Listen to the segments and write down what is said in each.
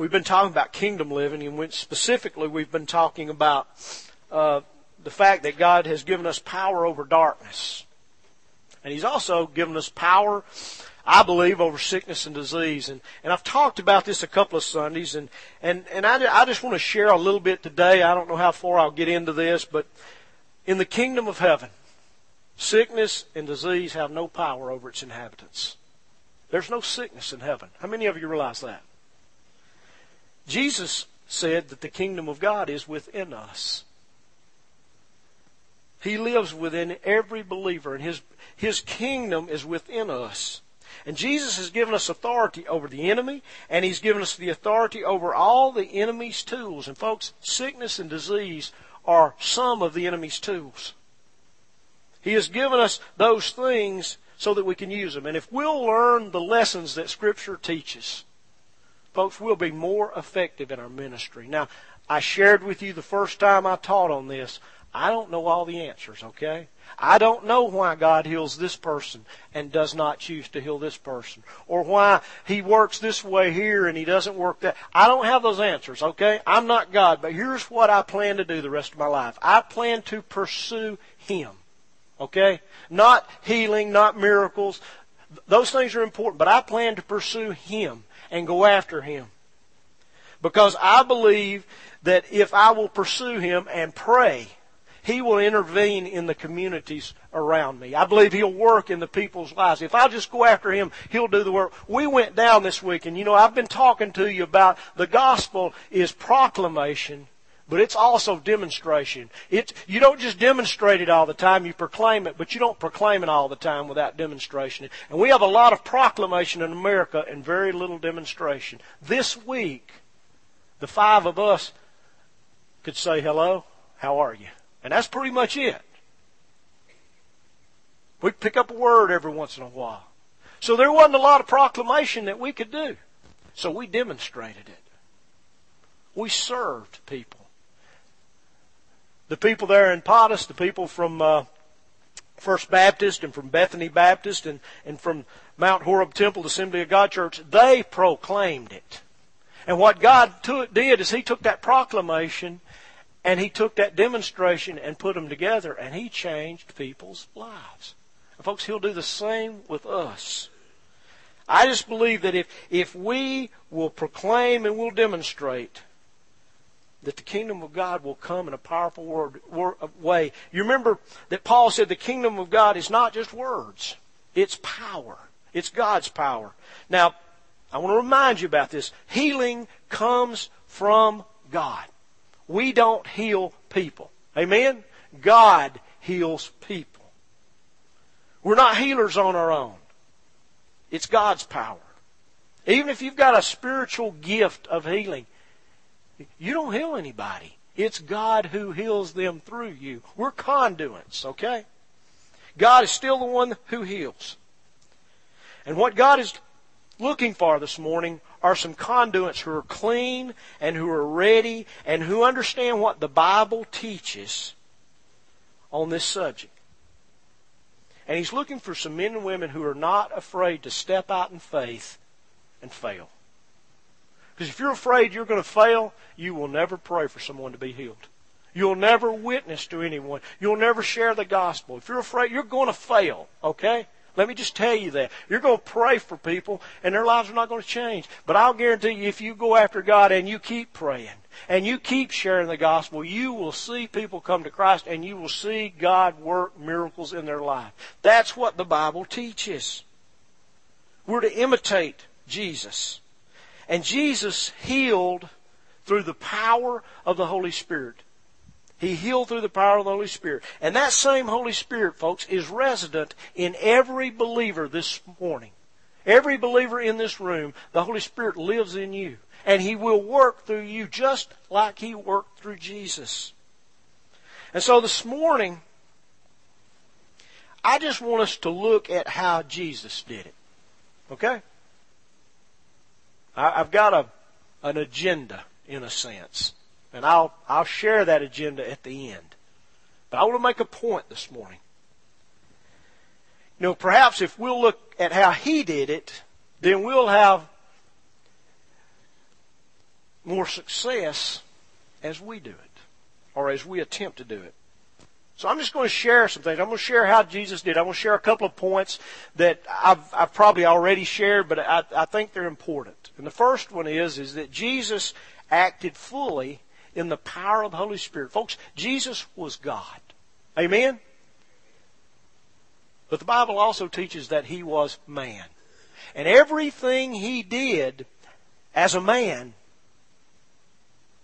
we've been talking about kingdom living, and specifically we've been talking about uh, the fact that God has given us power over darkness. And He's also given us power, I believe, over sickness and disease. And, and I've talked about this a couple of Sundays, and, and, and I, I just want to share a little bit today. I don't know how far I'll get into this, but in the kingdom of heaven, sickness and disease have no power over its inhabitants. There's no sickness in heaven. How many of you realize that? Jesus said that the kingdom of God is within us. He lives within every believer, and his, his kingdom is within us. And Jesus has given us authority over the enemy, and He's given us the authority over all the enemy's tools. And folks, sickness and disease are some of the enemy's tools. He has given us those things so that we can use them. And if we'll learn the lessons that Scripture teaches, folks, we'll be more effective in our ministry. Now, I shared with you the first time I taught on this. I don't know all the answers, okay? I don't know why God heals this person and does not choose to heal this person. Or why He works this way here and He doesn't work that. I don't have those answers, okay? I'm not God, but here's what I plan to do the rest of my life. I plan to pursue Him. Okay? Not healing, not miracles. Those things are important, but I plan to pursue Him and go after Him. Because I believe that if I will pursue Him and pray, he will intervene in the communities around me. I believe He'll work in the people's lives. If I just go after Him, He'll do the work. We went down this week, and you know, I've been talking to you about the gospel is proclamation, but it's also demonstration. It's, you don't just demonstrate it all the time, you proclaim it, but you don't proclaim it all the time without demonstration. And we have a lot of proclamation in America and very little demonstration. This week, the five of us could say, hello, how are you? And that's pretty much it. We pick up a word every once in a while. So there wasn't a lot of proclamation that we could do. So we demonstrated it. We served people. The people there in Potus, the people from uh, First Baptist and from Bethany Baptist and, and from Mount Horeb Temple Assembly of God Church, they proclaimed it. And what God took, did is He took that proclamation and he took that demonstration and put them together, and he changed people's lives. And folks, he'll do the same with us. I just believe that if, if we will proclaim and will demonstrate that the kingdom of God will come in a powerful word, word, uh, way. You remember that Paul said the kingdom of God is not just words, it's power. It's God's power. Now, I want to remind you about this. Healing comes from God. We don't heal people. Amen? God heals people. We're not healers on our own. It's God's power. Even if you've got a spiritual gift of healing, you don't heal anybody. It's God who heals them through you. We're conduits, okay? God is still the one who heals. And what God is looking for this morning are some conduits who are clean and who are ready and who understand what the Bible teaches on this subject. And he's looking for some men and women who are not afraid to step out in faith and fail. Because if you're afraid you're going to fail, you will never pray for someone to be healed. You'll never witness to anyone. You'll never share the gospel. If you're afraid, you're going to fail, okay? Let me just tell you that. You're going to pray for people and their lives are not going to change. But I'll guarantee you if you go after God and you keep praying and you keep sharing the gospel, you will see people come to Christ and you will see God work miracles in their life. That's what the Bible teaches. We're to imitate Jesus. And Jesus healed through the power of the Holy Spirit. He healed through the power of the Holy Spirit. And that same Holy Spirit, folks, is resident in every believer this morning. Every believer in this room, the Holy Spirit lives in you. And He will work through you just like He worked through Jesus. And so this morning, I just want us to look at how Jesus did it. Okay? I've got a, an agenda, in a sense. And I'll, I'll share that agenda at the end. But I want to make a point this morning. You know, perhaps if we'll look at how he did it, then we'll have more success as we do it, or as we attempt to do it. So I'm just going to share some things. I'm going to share how Jesus did. I'm going to share a couple of points that I've, I've probably already shared, but I, I think they're important. And the first one is, is that Jesus acted fully in the power of the Holy Spirit. Folks, Jesus was God. Amen? But the Bible also teaches that he was man. And everything he did as a man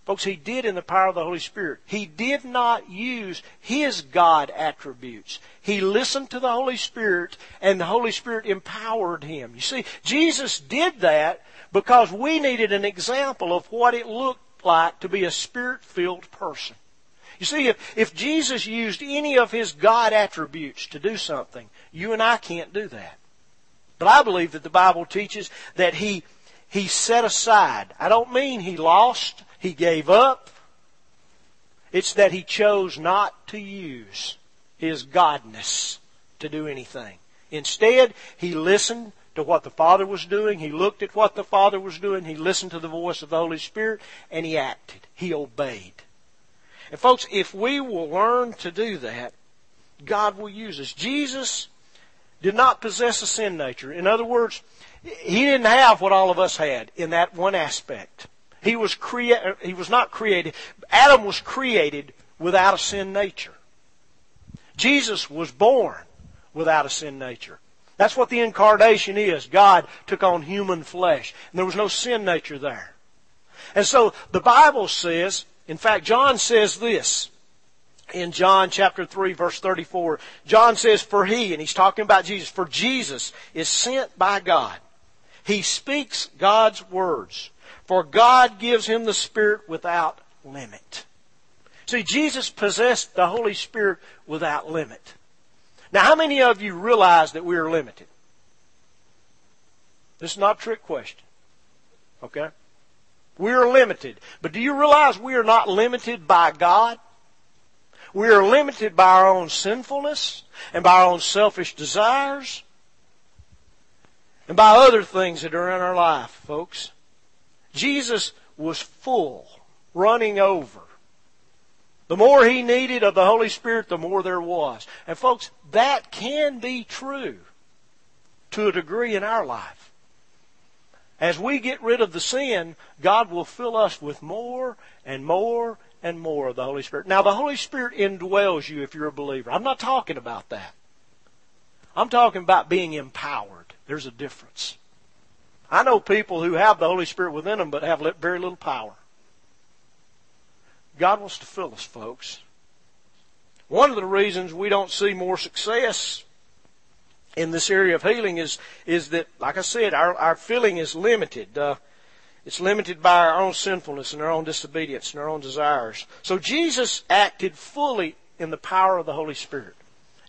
Folks, he did in the power of the Holy Spirit. He did not use his God attributes. He listened to the Holy Spirit and the Holy Spirit empowered him. You see, Jesus did that because we needed an example of what it looked like to be a spirit-filled person. You see, if, if Jesus used any of his God attributes to do something, you and I can't do that. But I believe that the Bible teaches that he, he set aside. I don't mean he lost he gave up. It's that he chose not to use his godness to do anything. Instead, he listened to what the Father was doing. He looked at what the Father was doing. He listened to the voice of the Holy Spirit and he acted. He obeyed. And folks, if we will learn to do that, God will use us. Jesus did not possess a sin nature. In other words, he didn't have what all of us had in that one aspect. He was crea- he was not created. Adam was created without a sin nature. Jesus was born without a sin nature. That's what the incarnation is. God took on human flesh. And there was no sin nature there. And so the Bible says, in fact, John says this in John chapter 3 verse 34. John says, for he, and he's talking about Jesus, for Jesus is sent by God. He speaks God's words. For God gives him the Spirit without limit. See, Jesus possessed the Holy Spirit without limit. Now, how many of you realize that we are limited? This is not a trick question. Okay? We are limited. But do you realize we are not limited by God? We are limited by our own sinfulness and by our own selfish desires and by other things that are in our life, folks. Jesus was full, running over. The more he needed of the Holy Spirit, the more there was. And folks, that can be true to a degree in our life. As we get rid of the sin, God will fill us with more and more and more of the Holy Spirit. Now, the Holy Spirit indwells you if you're a believer. I'm not talking about that. I'm talking about being empowered. There's a difference. I know people who have the Holy Spirit within them but have very little power. God wants to fill us, folks. One of the reasons we don't see more success in this area of healing is is that, like I said, our our feeling is limited. Uh, it's limited by our own sinfulness and our own disobedience and our own desires. So Jesus acted fully in the power of the Holy Spirit.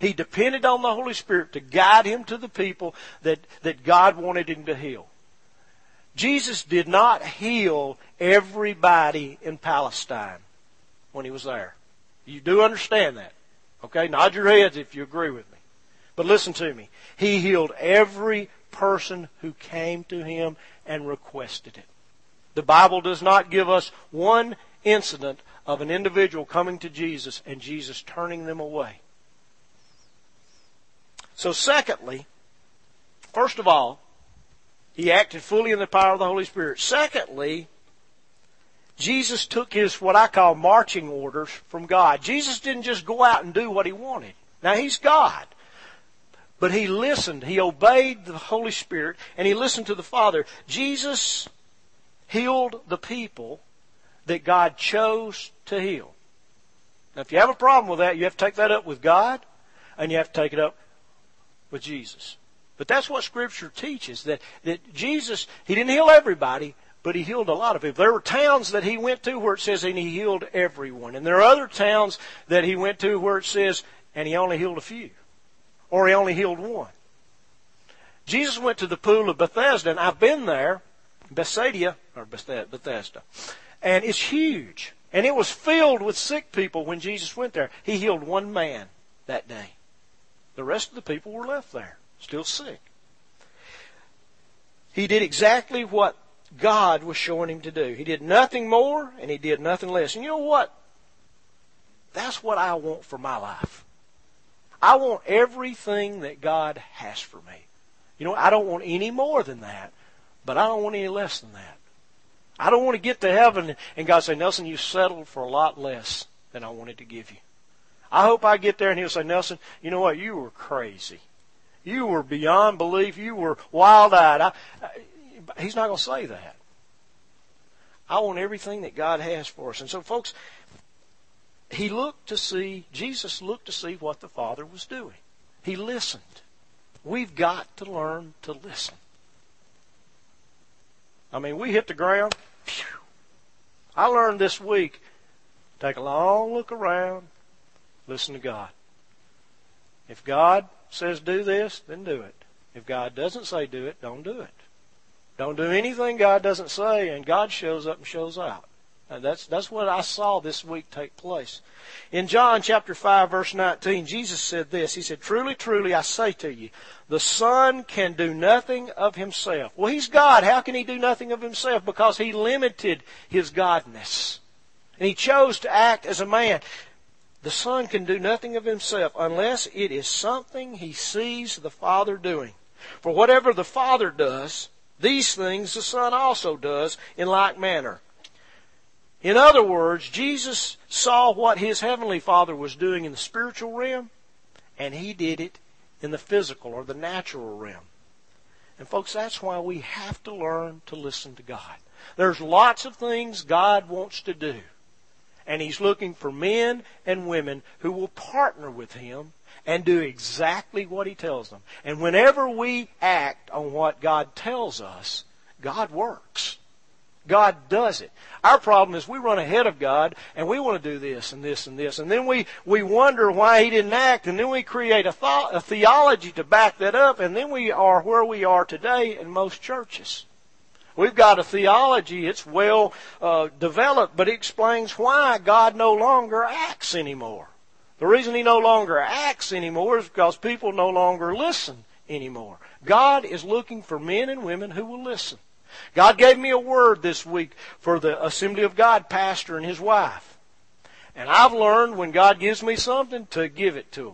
He depended on the Holy Spirit to guide him to the people that, that God wanted him to heal. Jesus did not heal everybody in Palestine when he was there. You do understand that. Okay? Nod your heads if you agree with me. But listen to me. He healed every person who came to him and requested it. The Bible does not give us one incident of an individual coming to Jesus and Jesus turning them away. So secondly, first of all, he acted fully in the power of the Holy Spirit. Secondly, Jesus took his, what I call marching orders from God. Jesus didn't just go out and do what he wanted. Now he's God. But he listened, he obeyed the Holy Spirit, and he listened to the Father. Jesus healed the people that God chose to heal. Now if you have a problem with that, you have to take that up with God, and you have to take it up with Jesus. But that's what Scripture teaches that, that Jesus, He didn't heal everybody, but He healed a lot of people. There were towns that He went to where it says, and He healed everyone. And there are other towns that He went to where it says, and He only healed a few. Or He only healed one. Jesus went to the pool of Bethesda, and I've been there, Bethsaida, or Bethesda, and it's huge. And it was filled with sick people when Jesus went there. He healed one man that day. The rest of the people were left there still sick. He did exactly what God was showing him to do. He did nothing more and he did nothing less. And you know what? That's what I want for my life. I want everything that God has for me. You know, I don't want any more than that, but I don't want any less than that. I don't want to get to heaven and God say, Nelson, you settled for a lot less than I wanted to give you. I hope I get there and he'll say, Nelson, you know what? You were crazy. You were beyond belief. You were wild eyed. He's not going to say that. I want everything that God has for us. And so, folks, he looked to see, Jesus looked to see what the Father was doing. He listened. We've got to learn to listen. I mean, we hit the ground. Phew. I learned this week take a long look around, listen to God. If God says do this, then do it. If God doesn't say do it, don't do it. Don't do anything God doesn't say, and God shows up and shows out. And that's that's what I saw this week take place. In John chapter 5 verse 19, Jesus said this. He said, Truly, truly, I say to you, the Son can do nothing of himself. Well, he's God. How can he do nothing of himself? Because he limited his godness. And he chose to act as a man. The Son can do nothing of himself unless it is something he sees the Father doing. For whatever the Father does, these things the Son also does in like manner. In other words, Jesus saw what his heavenly Father was doing in the spiritual realm, and he did it in the physical or the natural realm. And folks, that's why we have to learn to listen to God. There's lots of things God wants to do. And He's looking for men and women who will partner with Him and do exactly what He tells them. And whenever we act on what God tells us, God works. God does it. Our problem is we run ahead of God and we want to do this and this and this. And then we, we wonder why He didn't act and then we create a, thought, a theology to back that up and then we are where we are today in most churches. We've got a theology, it's well uh, developed, but it explains why God no longer acts anymore. The reason He no longer acts anymore is because people no longer listen anymore. God is looking for men and women who will listen. God gave me a word this week for the Assembly of God pastor and his wife. And I've learned when God gives me something to give it to them.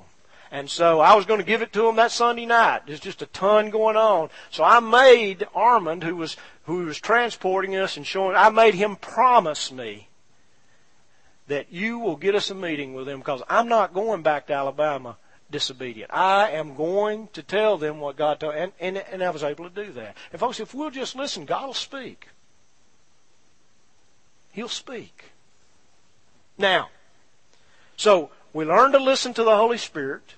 And so I was going to give it to them that Sunday night. There's just a ton going on. So I made Armand, who was who was transporting us and showing, I made him promise me that you will get us a meeting with them because I'm not going back to Alabama disobedient. I am going to tell them what God told, and, and, and I was able to do that. And folks, if we'll just listen, God will speak. He'll speak. Now, so we learn to listen to the Holy Spirit,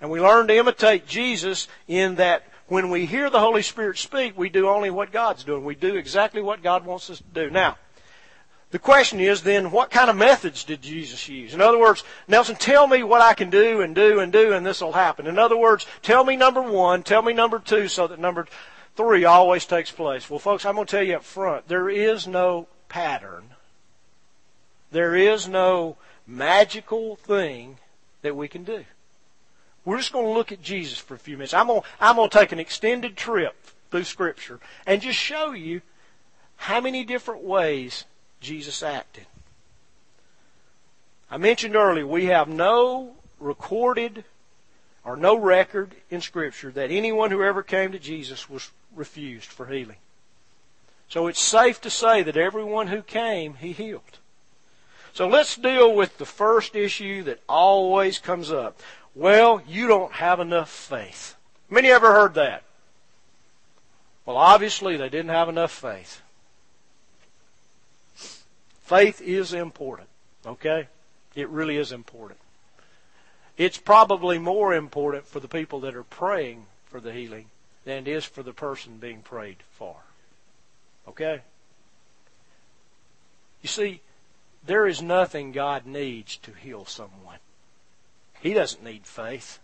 and we learn to imitate Jesus in that when we hear the Holy Spirit speak, we do only what God's doing. We do exactly what God wants us to do. Now, the question is then, what kind of methods did Jesus use? In other words, Nelson, tell me what I can do and do and do and this will happen. In other words, tell me number one, tell me number two so that number three always takes place. Well, folks, I'm going to tell you up front, there is no pattern. There is no magical thing that we can do. We're just going to look at Jesus for a few minutes. I'm going, to, I'm going to take an extended trip through Scripture and just show you how many different ways Jesus acted. I mentioned earlier, we have no recorded or no record in Scripture that anyone who ever came to Jesus was refused for healing. So it's safe to say that everyone who came, he healed. So let's deal with the first issue that always comes up. Well, you don't have enough faith. Many ever heard that? Well, obviously they didn't have enough faith. Faith is important, okay? It really is important. It's probably more important for the people that are praying for the healing than it is for the person being prayed for. Okay? You see, there is nothing God needs to heal someone. He doesn't need faith.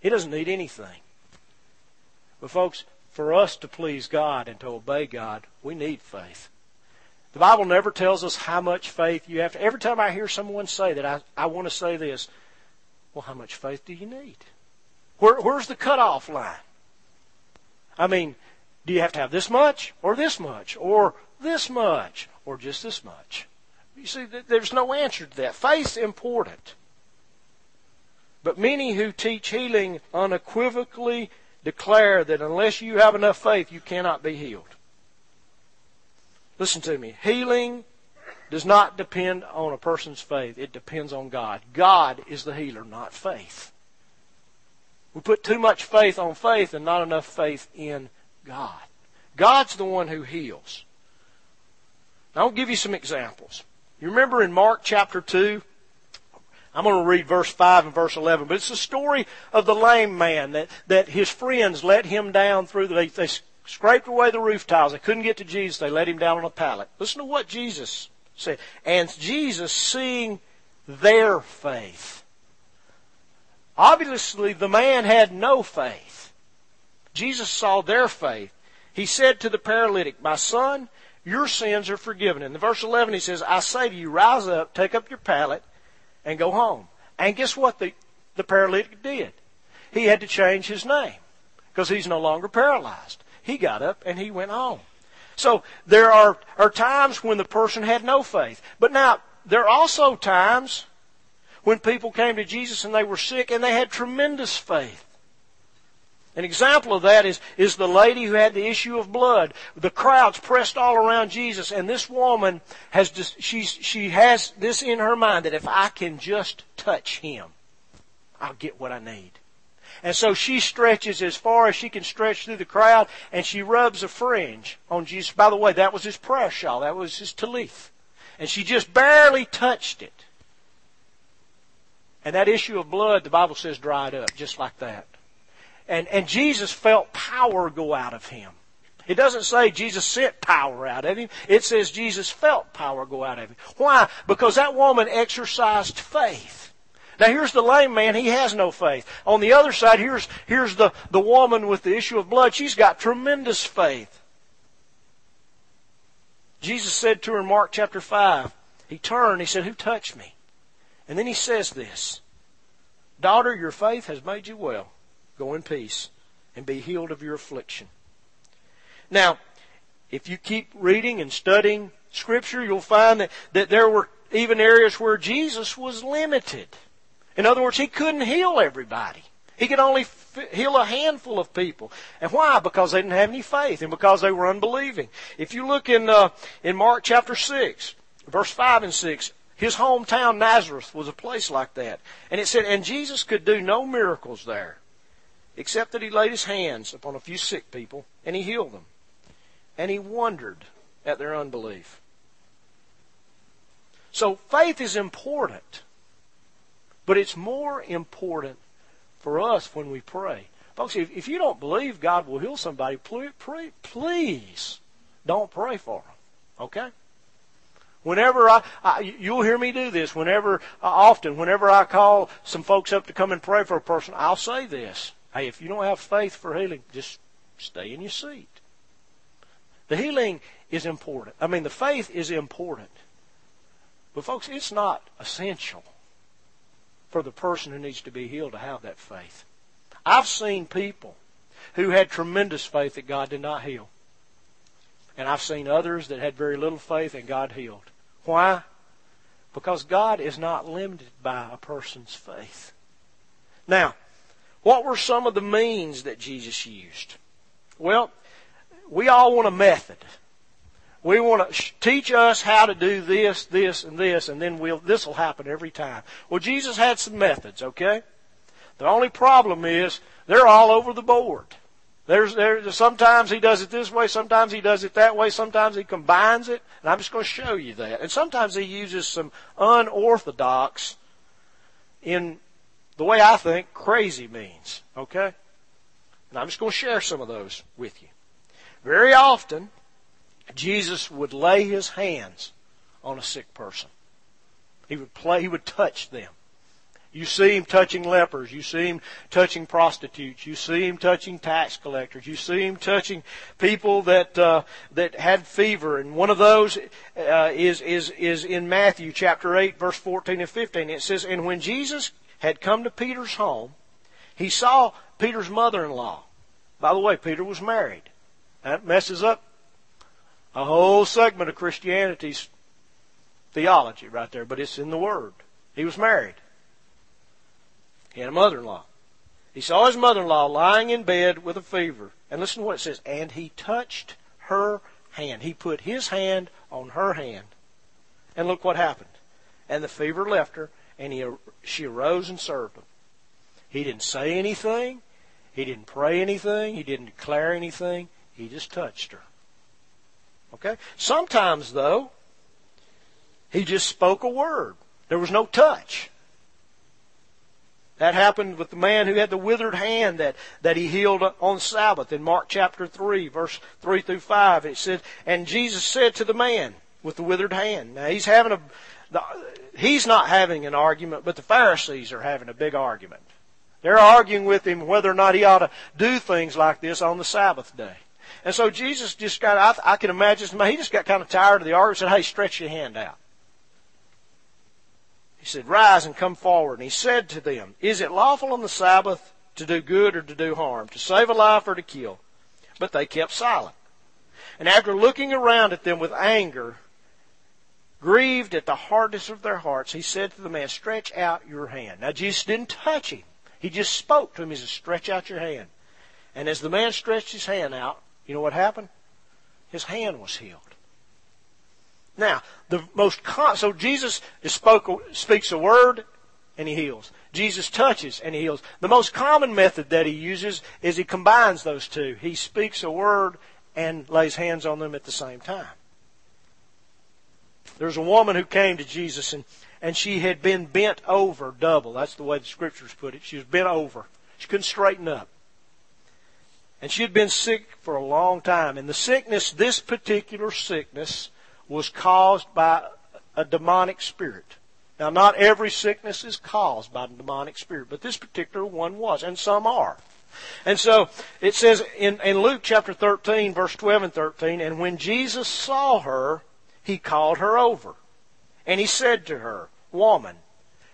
He doesn't need anything. But folks, for us to please God and to obey God, we need faith. The Bible never tells us how much faith you have to. Every time I hear someone say that, I, I want to say this. Well, how much faith do you need? Where, where's the cutoff line? I mean, Do you have to have this much, or this much, or this much, or just this much? You see, there's no answer to that. Faith's important. But many who teach healing unequivocally declare that unless you have enough faith, you cannot be healed. Listen to me. Healing does not depend on a person's faith. It depends on God. God is the healer, not faith. We put too much faith on faith and not enough faith in God. God's the one who heals. Now, I'll give you some examples. You remember in Mark chapter 2, I'm going to read verse 5 and verse 11, but it's the story of the lame man that, that his friends let him down through the, they, they scraped away the roof tiles. They couldn't get to Jesus. They let him down on a pallet. Listen to what Jesus said. And Jesus, seeing their faith. Obviously, the man had no faith. Jesus saw their faith. He said to the paralytic, My son, your sins are forgiven. In the verse 11, he says, I say to you, rise up, take up your pallet, and go home. And guess what the, the paralytic did? He had to change his name because he's no longer paralyzed. He got up and he went home. So there are, are times when the person had no faith. But now, there are also times when people came to Jesus and they were sick and they had tremendous faith. An example of that is, is the lady who had the issue of blood. The crowds pressed all around Jesus, and this woman has just, she's, she has this in her mind that if I can just touch him, I'll get what I need. And so she stretches as far as she can stretch through the crowd, and she rubs a fringe on Jesus. By the way, that was his prayer shawl. That was his talith. And she just barely touched it. And that issue of blood, the Bible says, dried up, just like that. And, and Jesus felt power go out of him. It doesn't say Jesus sent power out of him. It says Jesus felt power go out of him. Why? Because that woman exercised faith. Now here's the lame man, he has no faith. On the other side, here's, here's the, the woman with the issue of blood. She's got tremendous faith. Jesus said to her in Mark chapter 5, he turned, he said, Who touched me? And then he says this Daughter, your faith has made you well. Go in peace and be healed of your affliction. Now, if you keep reading and studying Scripture, you'll find that, that there were even areas where Jesus was limited. In other words, he couldn't heal everybody. He could only f- heal a handful of people. And why? Because they didn't have any faith and because they were unbelieving. If you look in, uh, in Mark chapter 6, verse 5 and 6, his hometown Nazareth was a place like that. And it said, and Jesus could do no miracles there except that he laid his hands upon a few sick people and he healed them. And he wondered at their unbelief. So faith is important, but it's more important for us when we pray. Folks, if, if you don't believe God will heal somebody, please, please don't pray for them. Okay? Whenever I, I, you'll hear me do this. Whenever, uh, often, whenever I call some folks up to come and pray for a person, I'll say this: Hey, if you don't have faith for healing, just stay in your seat. The healing is important. I mean, the faith is important. But, folks, it's not essential for the person who needs to be healed to have that faith. I've seen people who had tremendous faith that God did not heal. And I've seen others that had very little faith and God healed. Why? Because God is not limited by a person's faith. Now, what were some of the means that Jesus used? Well, we all want a method. We want to teach us how to do this, this, and this, and then we'll, this will happen every time. Well, Jesus had some methods, okay? The only problem is they're all over the board. There's, there's sometimes he does it this way, sometimes he does it that way, sometimes he combines it, and I'm just going to show you that. And sometimes he uses some unorthodox in the way I think crazy means. Okay? And I'm just going to share some of those with you. Very often, Jesus would lay his hands on a sick person. He would play, he would touch them. You see him touching lepers. You see him touching prostitutes. You see him touching tax collectors. You see him touching people that uh, that had fever. And one of those uh, is is is in Matthew chapter eight, verse fourteen and fifteen. It says, "And when Jesus had come to Peter's home, he saw Peter's mother in law. By the way, Peter was married. That messes up a whole segment of Christianity's theology right there, but it's in the Word. He was married. He had a mother-in-law. He saw his mother-in-law lying in bed with a fever. And listen to what it says. And he touched her hand. He put his hand on her hand. And look what happened. And the fever left her, and he, she arose and served him. He didn't say anything. He didn't pray anything. He didn't declare anything. He just touched her. Okay? Sometimes, though, he just spoke a word. There was no touch. That happened with the man who had the withered hand that, that he healed on Sabbath in Mark chapter 3, verse 3 through 5. It said, And Jesus said to the man with the withered hand. Now he's having a, the, he's not having an argument, but the Pharisees are having a big argument. They're arguing with him whether or not he ought to do things like this on the Sabbath day. And so Jesus just got, I, I can imagine, he just got kind of tired of the argument and said, hey, stretch your hand out. He said, Rise and come forward. And he said to them, Is it lawful on the Sabbath to do good or to do harm, to save a life or to kill? But they kept silent. And after looking around at them with anger, grieved at the hardness of their hearts, he said to the man, Stretch out your hand. Now Jesus didn't touch him. He just spoke to him. He said, Stretch out your hand. And as the man stretched his hand out, you know what happened? His hand was healed. Now, the most con- so Jesus spoke, speaks a word and he heals. Jesus touches and he heals. The most common method that he uses is he combines those two. He speaks a word and lays hands on them at the same time. There's a woman who came to Jesus and, and she had been bent over double. That's the way the scriptures put it. She was bent over. She couldn't straighten up. And she had been sick for a long time. And the sickness, this particular sickness, was caused by a demonic spirit. Now, not every sickness is caused by a demonic spirit, but this particular one was, and some are. And so it says in, in Luke chapter 13, verse 12 and 13, and when Jesus saw her, he called her over. And he said to her, Woman,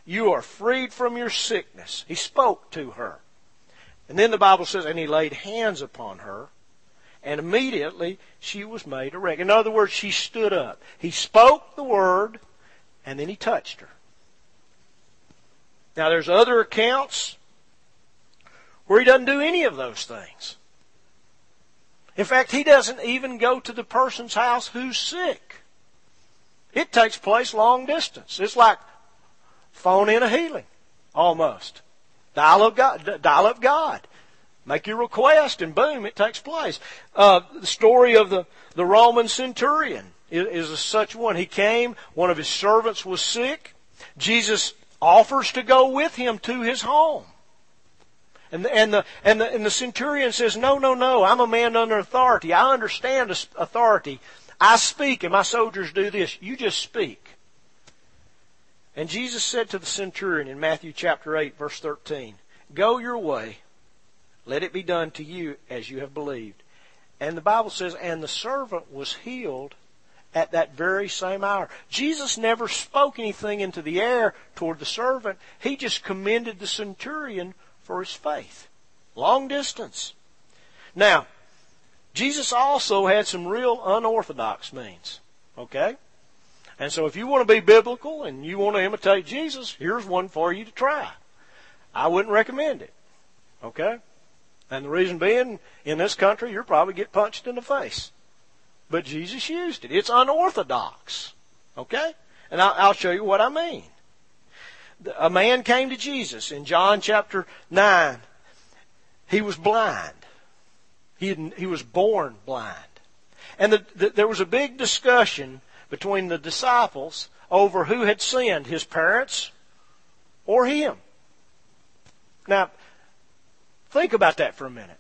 you are freed from your sickness. He spoke to her. And then the Bible says, and he laid hands upon her, and immediately she was made erect. In other words, she stood up. He spoke the word, and then he touched her. Now, there's other accounts where he doesn't do any of those things. In fact, he doesn't even go to the person's house who's sick. It takes place long distance. It's like phone in a healing, almost. Dial up God. Dial up God. Make your request, and boom, it takes place. Uh, the story of the, the Roman centurion is, is such one. He came, one of his servants was sick. Jesus offers to go with him to his home. And the, and the, and the, and the centurion says, no, no, no, I'm a man under authority. I understand authority. I speak and my soldiers do this. You just speak. And Jesus said to the centurion in Matthew chapter 8 verse 13, Go your way. Let it be done to you as you have believed. And the Bible says, and the servant was healed at that very same hour. Jesus never spoke anything into the air toward the servant. He just commended the centurion for his faith. Long distance. Now, Jesus also had some real unorthodox means. Okay? And so if you want to be biblical and you want to imitate Jesus, here's one for you to try. I wouldn't recommend it. Okay? And the reason being, in this country, you'll probably get punched in the face. But Jesus used it. It's unorthodox. Okay? And I'll show you what I mean. A man came to Jesus in John chapter 9. He was blind. He, he was born blind. And the, the, there was a big discussion between the disciples over who had sinned, his parents or him. Now, Think about that for a minute.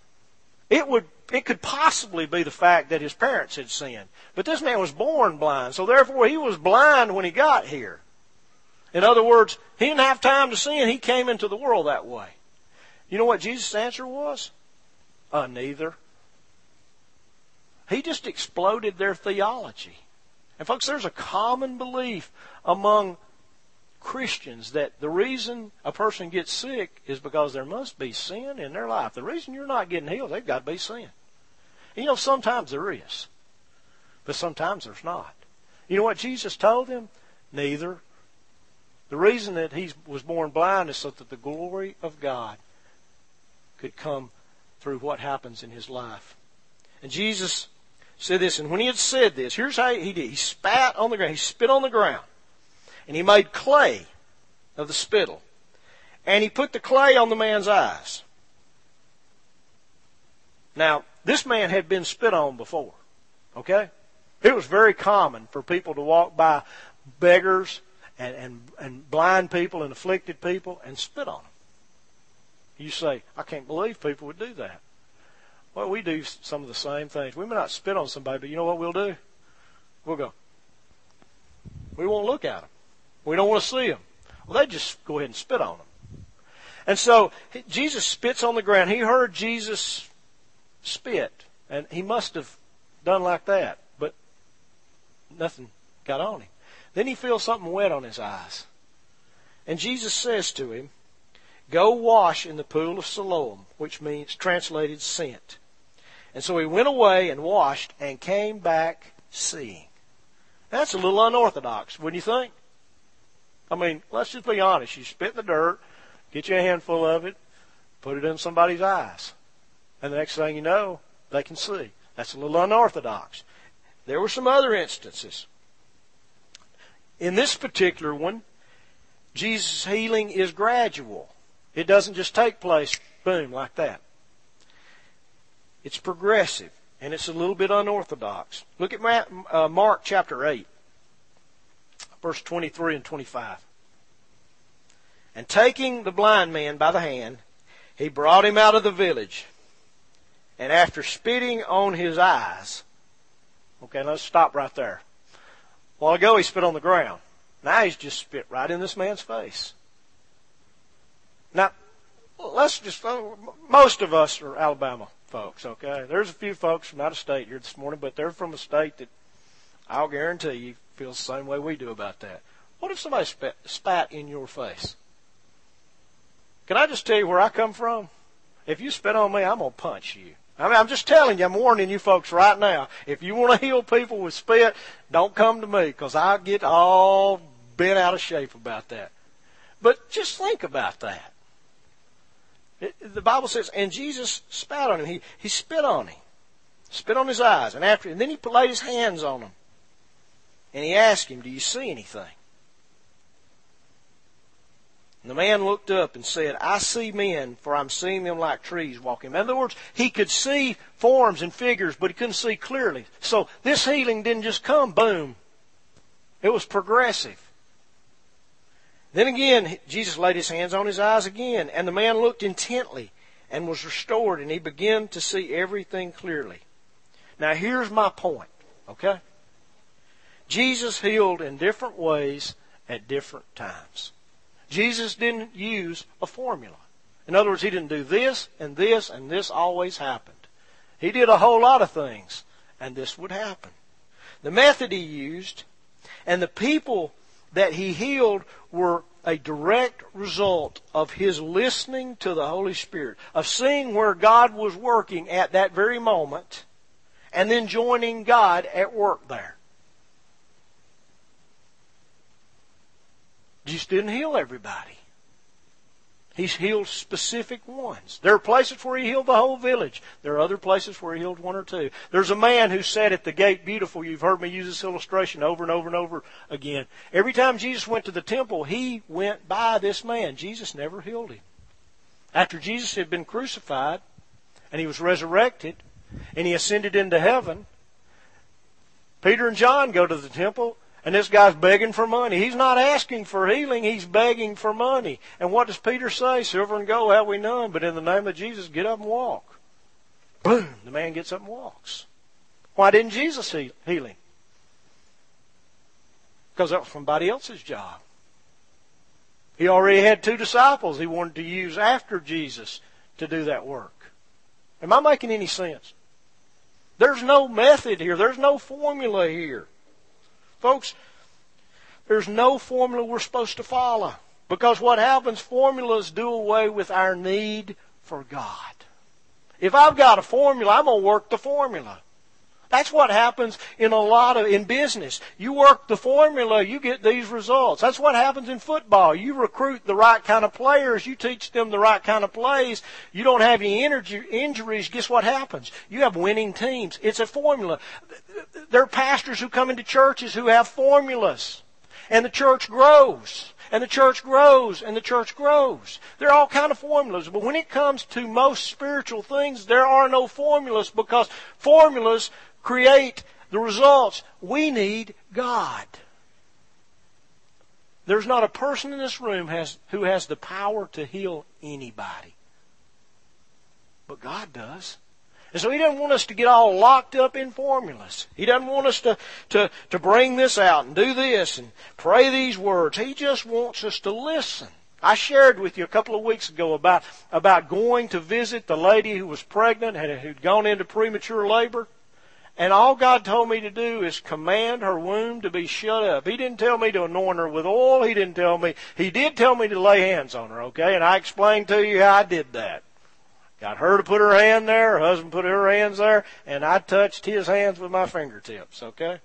It would it could possibly be the fact that his parents had sinned. But this man was born blind, so therefore he was blind when he got here. In other words, he didn't have time to sin. He came into the world that way. You know what Jesus' answer was? Uh, neither. He just exploded their theology. And folks, there's a common belief among Christians that the reason a person gets sick is because there must be sin in their life. The reason you're not getting healed, they've got to be sin. You know, sometimes there is. But sometimes there's not. You know what Jesus told them? Neither. The reason that he was born blind is so that the glory of God could come through what happens in his life. And Jesus said this, and when he had said this, here's how he did. He spat on the ground. He spit on the ground. And he made clay of the spittle. And he put the clay on the man's eyes. Now, this man had been spit on before. Okay? It was very common for people to walk by beggars and, and, and blind people and afflicted people and spit on them. You say, I can't believe people would do that. Well, we do some of the same things. We may not spit on somebody, but you know what we'll do? We'll go. We won't look at them. We don't want to see them. Well, they just go ahead and spit on them. And so Jesus spits on the ground. He heard Jesus spit, and he must have done like that, but nothing got on him. Then he feels something wet on his eyes. And Jesus says to him, Go wash in the pool of Siloam, which means translated sent. And so he went away and washed and came back seeing. That's a little unorthodox, wouldn't you think? I mean, let's just be honest. You spit in the dirt, get you a handful of it, put it in somebody's eyes. And the next thing you know, they can see. That's a little unorthodox. There were some other instances. In this particular one, Jesus' healing is gradual. It doesn't just take place, boom, like that. It's progressive, and it's a little bit unorthodox. Look at uh, Mark chapter 8, verse 23 and 25. And taking the blind man by the hand, he brought him out of the village. And after spitting on his eyes, okay, let's stop right there. A while ago he spit on the ground. Now he's just spit right in this man's face. Now, let's just, uh, most of us are Alabama folks, okay? There's a few folks from out of state here this morning, but they're from a state that I'll guarantee you feels the same way we do about that. What if somebody spat, spat in your face? Can I just tell you where I come from? If you spit on me, I'm going to punch you. I mean, I'm just telling you, I'm warning you folks right now. If you want to heal people with spit, don't come to me because I'll get all bent out of shape about that. But just think about that. The Bible says, and Jesus spat on him. He, he spit on him. Spit on his eyes. And after, and then he laid his hands on him. And he asked him, Do you see anything? And the man looked up and said, I see men, for I'm seeing them like trees walking. In other words, he could see forms and figures, but he couldn't see clearly. So this healing didn't just come, boom. It was progressive. Then again, Jesus laid his hands on his eyes again, and the man looked intently and was restored, and he began to see everything clearly. Now, here's my point, okay? Jesus healed in different ways at different times. Jesus didn't use a formula. In other words, he didn't do this and this and this always happened. He did a whole lot of things, and this would happen. The method he used and the people that he healed were a direct result of his listening to the Holy Spirit, of seeing where God was working at that very moment, and then joining God at work there. Just didn't heal everybody. He's healed specific ones. There are places where he healed the whole village. There are other places where he healed one or two. There's a man who sat at the gate beautiful. You've heard me use this illustration over and over and over again. Every time Jesus went to the temple, he went by this man. Jesus never healed him. After Jesus had been crucified and he was resurrected and he ascended into heaven, Peter and John go to the temple and this guy's begging for money. He's not asking for healing, he's begging for money. And what does Peter say? Silver and gold have we none, but in the name of Jesus, get up and walk. Boom! The man gets up and walks. Why didn't Jesus heal him? Because that was somebody else's job. He already had two disciples he wanted to use after Jesus to do that work. Am I making any sense? There's no method here. There's no formula here. Folks, there's no formula we're supposed to follow. Because what happens, formulas do away with our need for God. If I've got a formula, I'm going to work the formula. That's what happens in a lot of in business. You work the formula, you get these results. That's what happens in football. You recruit the right kind of players, you teach them the right kind of plays. You don't have any energy, injuries. Guess what happens? You have winning teams. It's a formula. There are pastors who come into churches who have formulas, and the church grows and the church grows and the church grows. There are all kind of formulas, but when it comes to most spiritual things, there are no formulas because formulas create the results. We need God. There's not a person in this room has, who has the power to heal anybody. But God does. And so He doesn't want us to get all locked up in formulas. He doesn't want us to, to, to bring this out and do this and pray these words. He just wants us to listen. I shared with you a couple of weeks ago about, about going to visit the lady who was pregnant and who'd gone into premature labor. And all God told me to do is command her womb to be shut up. He didn't tell me to anoint her with oil. He didn't tell me. He did tell me to lay hands on her, okay? And I explained to you how I did that. Got her to put her hand there, her husband put her hands there, and I touched his hands with my fingertips, okay?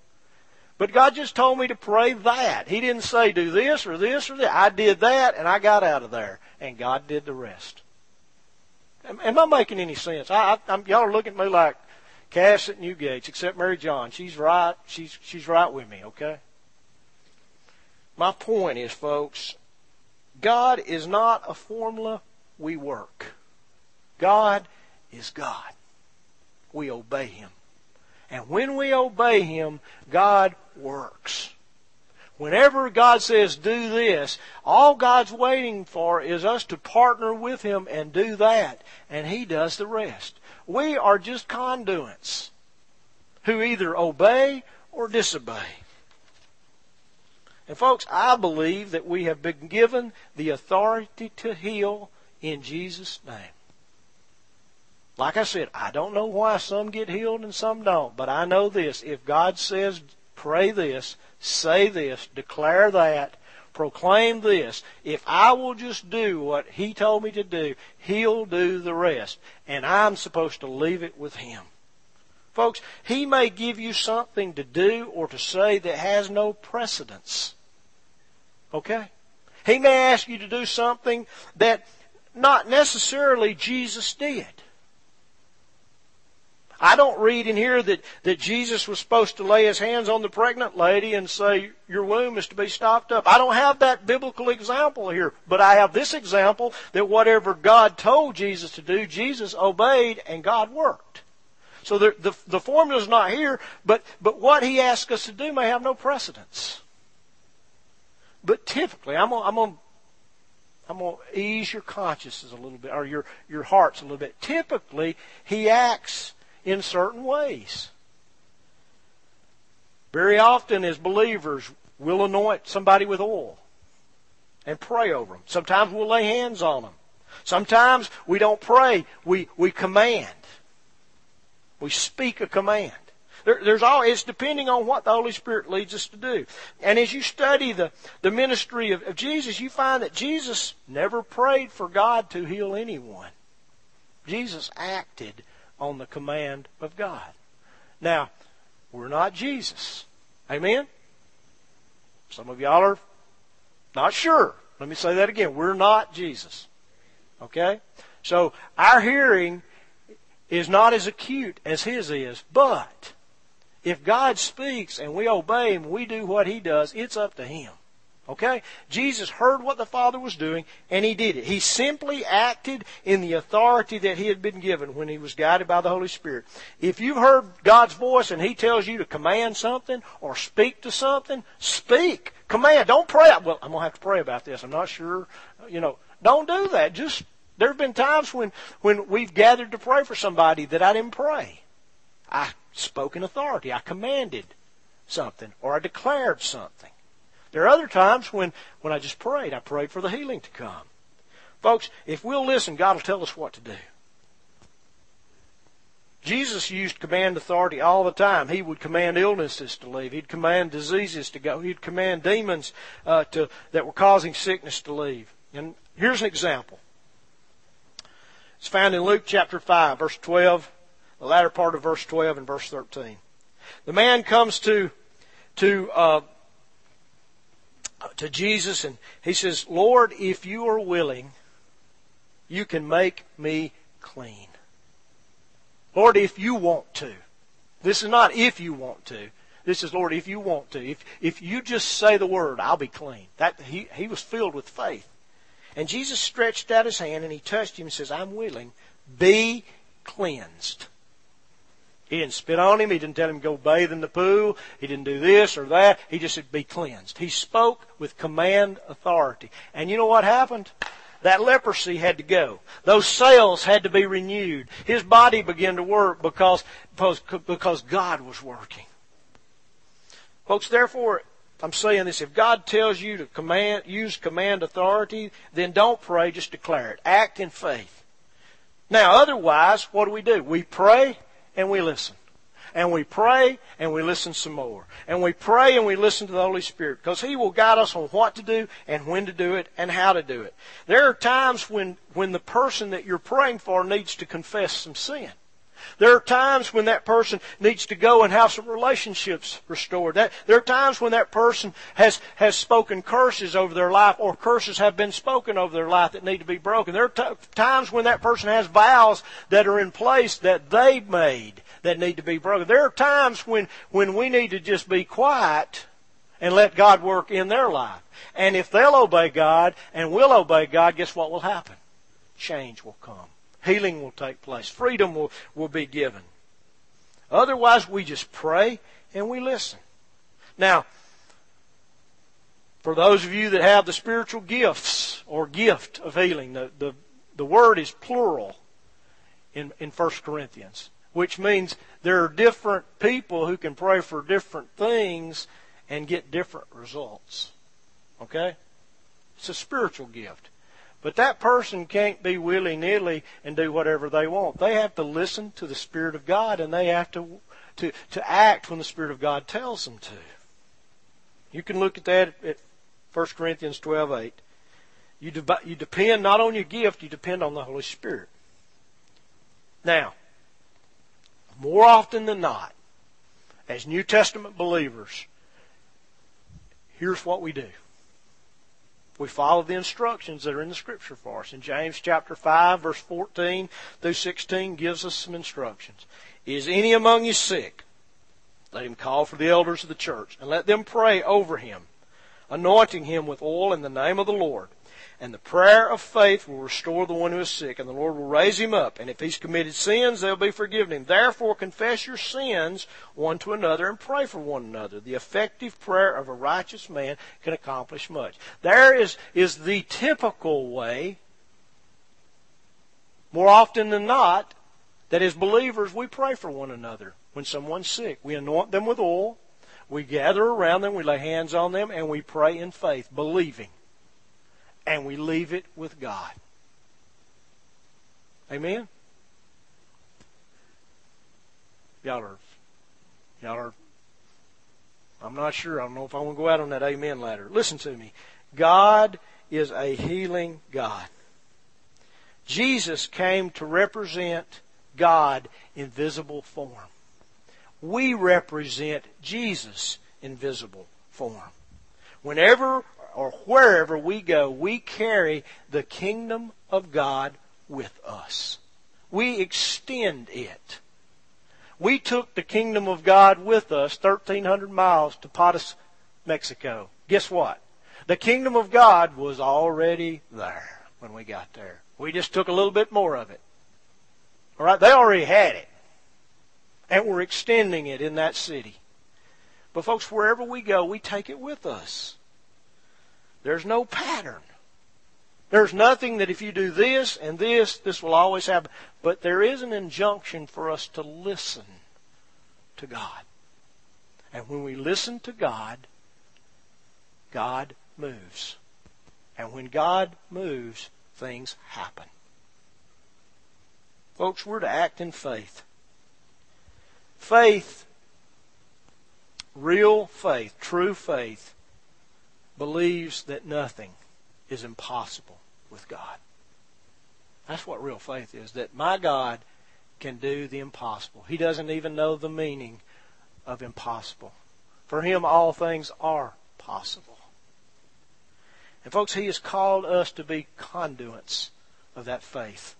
But God just told me to pray that. He didn't say do this or this or that. I did that and I got out of there. And God did the rest. Am I making any sense? I, I, y'all are looking at me like, Cass at Newgates, except Mary John. She's right. She's she's right with me, okay? My point is, folks, God is not a formula we work. God is God. We obey Him. And when we obey Him, God works. Whenever God says do this, all God's waiting for is us to partner with Him and do that, and He does the rest. We are just conduits who either obey or disobey. And folks, I believe that we have been given the authority to heal in Jesus' name. Like I said, I don't know why some get healed and some don't, but I know this. If God says, pray this, say this, declare that, proclaim this. If I will just do what He told me to do, He'll do the rest. And I'm supposed to leave it with Him. Folks, He may give you something to do or to say that has no precedence. Okay? He may ask you to do something that not necessarily Jesus did. I don't read in here that, that Jesus was supposed to lay his hands on the pregnant lady and say, Your womb is to be stopped up. I don't have that biblical example here, but I have this example that whatever God told Jesus to do, Jesus obeyed and God worked. So the, the, the formula is not here, but, but what he asks us to do may have no precedence. But typically, I'm going I'm to I'm going to ease your consciences a little bit, or your, your hearts a little bit. Typically, he acts in certain ways. Very often, as believers, we'll anoint somebody with oil and pray over them. Sometimes we'll lay hands on them. Sometimes we don't pray, we, we command. We speak a command. There, there's all, it's depending on what the Holy Spirit leads us to do. And as you study the, the ministry of, of Jesus, you find that Jesus never prayed for God to heal anyone. Jesus acted on the command of God. Now, we're not Jesus. Amen? Some of y'all are not sure. Let me say that again. We're not Jesus. Okay? So, our hearing is not as acute as His is, but if God speaks and we obey Him, we do what He does, it's up to Him. Okay? Jesus heard what the Father was doing and he did it. He simply acted in the authority that he had been given when he was guided by the Holy Spirit. If you've heard God's voice and he tells you to command something or speak to something, speak. Command. Don't pray. Well, I'm going to have to pray about this. I'm not sure. You know, don't do that. Just, there have been times when, when we've gathered to pray for somebody that I didn't pray. I spoke in authority. I commanded something or I declared something. There are other times when, when I just prayed. I prayed for the healing to come. Folks, if we'll listen, God will tell us what to do. Jesus used command authority all the time. He would command illnesses to leave. He'd command diseases to go. He'd command demons uh, to, that were causing sickness to leave. And here's an example. It's found in Luke chapter 5, verse 12, the latter part of verse 12 and verse 13. The man comes to, to, uh, to Jesus and he says, Lord, if you are willing, you can make me clean. Lord, if you want to. This is not if you want to. This is, Lord, if you want to. If, if you just say the word, I'll be clean. That, he, he was filled with faith. And Jesus stretched out his hand and he touched him and says, I'm willing. Be cleansed. He didn't spit on him. He didn't tell him to go bathe in the pool. He didn't do this or that. He just said, be cleansed. He spoke with command authority. And you know what happened? That leprosy had to go. Those cells had to be renewed. His body began to work because, because God was working. Folks, therefore, I'm saying this. If God tells you to command, use command authority, then don't pray, just declare it. Act in faith. Now, otherwise, what do we do? We pray and we listen. And we pray and we listen some more. And we pray and we listen to the Holy Spirit because He will guide us on what to do and when to do it and how to do it. There are times when, when the person that you're praying for needs to confess some sin. There are times when that person needs to go and have some relationships restored. That, there are times when that person has, has spoken curses over their life or curses have been spoken over their life that need to be broken. There are t- times when that person has vows that are in place that they've made that need to be broken. There are times when, when we need to just be quiet and let God work in their life. And if they'll obey God and will obey God, guess what will happen? Change will come. Healing will take place. Freedom will, will be given. Otherwise, we just pray and we listen. Now, for those of you that have the spiritual gifts or gift of healing, the, the, the word is plural in, in 1 Corinthians, which means there are different people who can pray for different things and get different results. Okay? It's a spiritual gift. But that person can't be willy nilly and do whatever they want. They have to listen to the Spirit of God and they have to, to, to act when the Spirit of God tells them to. You can look at that at 1 Corinthians 12 8. You, de- you depend not on your gift, you depend on the Holy Spirit. Now, more often than not, as New Testament believers, here's what we do we follow the instructions that are in the scripture for us. In James chapter 5 verse 14 through 16 gives us some instructions. Is any among you sick? Let him call for the elders of the church and let them pray over him, anointing him with oil in the name of the Lord. And the prayer of faith will restore the one who is sick, and the Lord will raise him up. And if he's committed sins, they'll be forgiven him. Therefore, confess your sins one to another and pray for one another. The effective prayer of a righteous man can accomplish much. There is, is the typical way, more often than not, that as believers we pray for one another. When someone's sick, we anoint them with oil, we gather around them, we lay hands on them, and we pray in faith, believing and we leave it with God. Amen? Y'all are, y'all are, I'm not sure. I don't know if I want to go out on that amen ladder. Listen to me. God is a healing God. Jesus came to represent God in visible form. We represent Jesus in visible form. Whenever or wherever we go, we carry the kingdom of God with us. We extend it. We took the kingdom of God with us 1,300 miles to Patos, Mexico. Guess what? The kingdom of God was already there when we got there. We just took a little bit more of it. All right? They already had it. And we're extending it in that city. But folks, wherever we go, we take it with us. There's no pattern. There's nothing that if you do this and this, this will always happen. But there is an injunction for us to listen to God. And when we listen to God, God moves. And when God moves, things happen. Folks, we're to act in faith. Faith, real faith, true faith, believes that nothing is impossible with God. That's what real faith is. That my God can do the impossible. He doesn't even know the meaning of impossible. For him, all things are possible. And folks, he has called us to be conduits of that faith.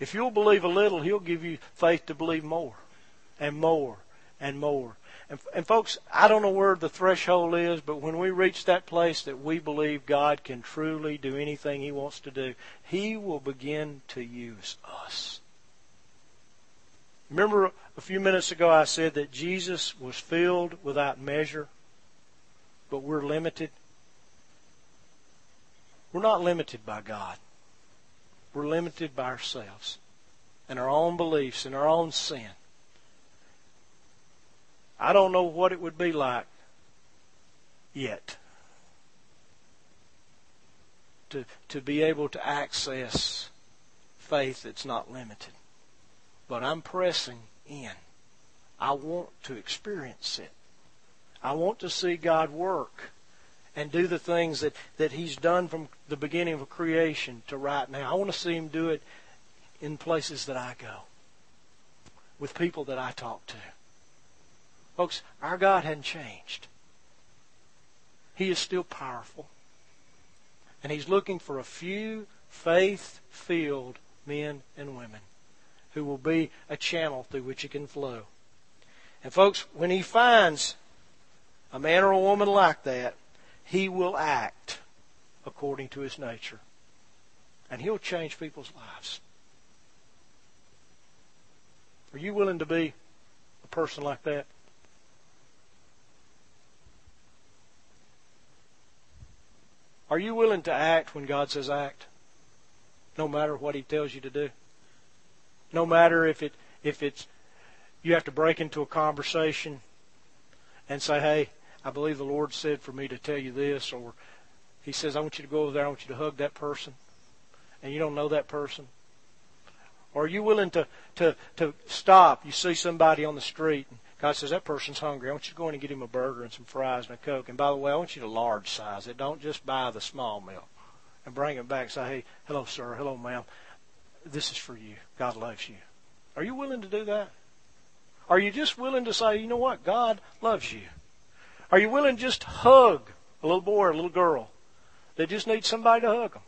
If you'll believe a little, he'll give you faith to believe more and more and more. And, and folks, I don't know where the threshold is, but when we reach that place that we believe God can truly do anything He wants to do, He will begin to use us. Remember a few minutes ago I said that Jesus was filled without measure, but we're limited? We're not limited by God. We're limited by ourselves and our own beliefs and our own sin. I don't know what it would be like yet to, to be able to access faith that's not limited. But I'm pressing in. I want to experience it. I want to see God work and do the things that, that He's done from the beginning of creation to right now. I want to see Him do it in places that I go, with people that I talk to. Folks, our God hadn't changed. He is still powerful. And He's looking for a few faith filled men and women who will be a channel through which He can flow. And folks, when He finds a man or a woman like that, He will act according to His nature. And He'll change people's lives. Are you willing to be a person like that? Are you willing to act when God says act? No matter what He tells you to do? No matter if it if it's you have to break into a conversation and say, Hey, I believe the Lord said for me to tell you this or He says, I want you to go over there, I want you to hug that person and you don't know that person. Or are you willing to, to, to stop? You see somebody on the street and God says, that person's hungry. I want you to go in and get him a burger and some fries and a Coke. And by the way, I want you to large size it. Don't just buy the small meal. And bring it back and say, hey, hello, sir. Hello, ma'am. This is for you. God loves you. Are you willing to do that? Are you just willing to say, you know what? God loves you. Are you willing to just hug a little boy or a little girl that just needs somebody to hug them?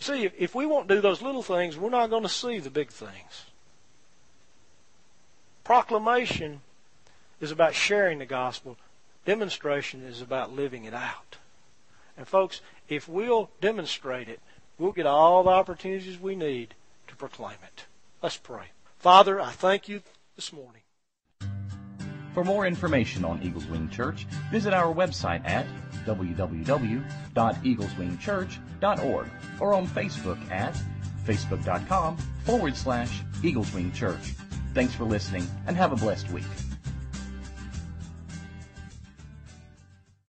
See, if we won't do those little things, we're not going to see the big things. Proclamation is about sharing the gospel. Demonstration is about living it out. And folks, if we'll demonstrate it, we'll get all the opportunities we need to proclaim it. Let's pray. Father, I thank you this morning. For more information on Eagles Wing Church, visit our website at www.eagleswingchurch.org or on Facebook at facebook.com forward slash Eagles Wing Church. Thanks for listening and have a blessed week.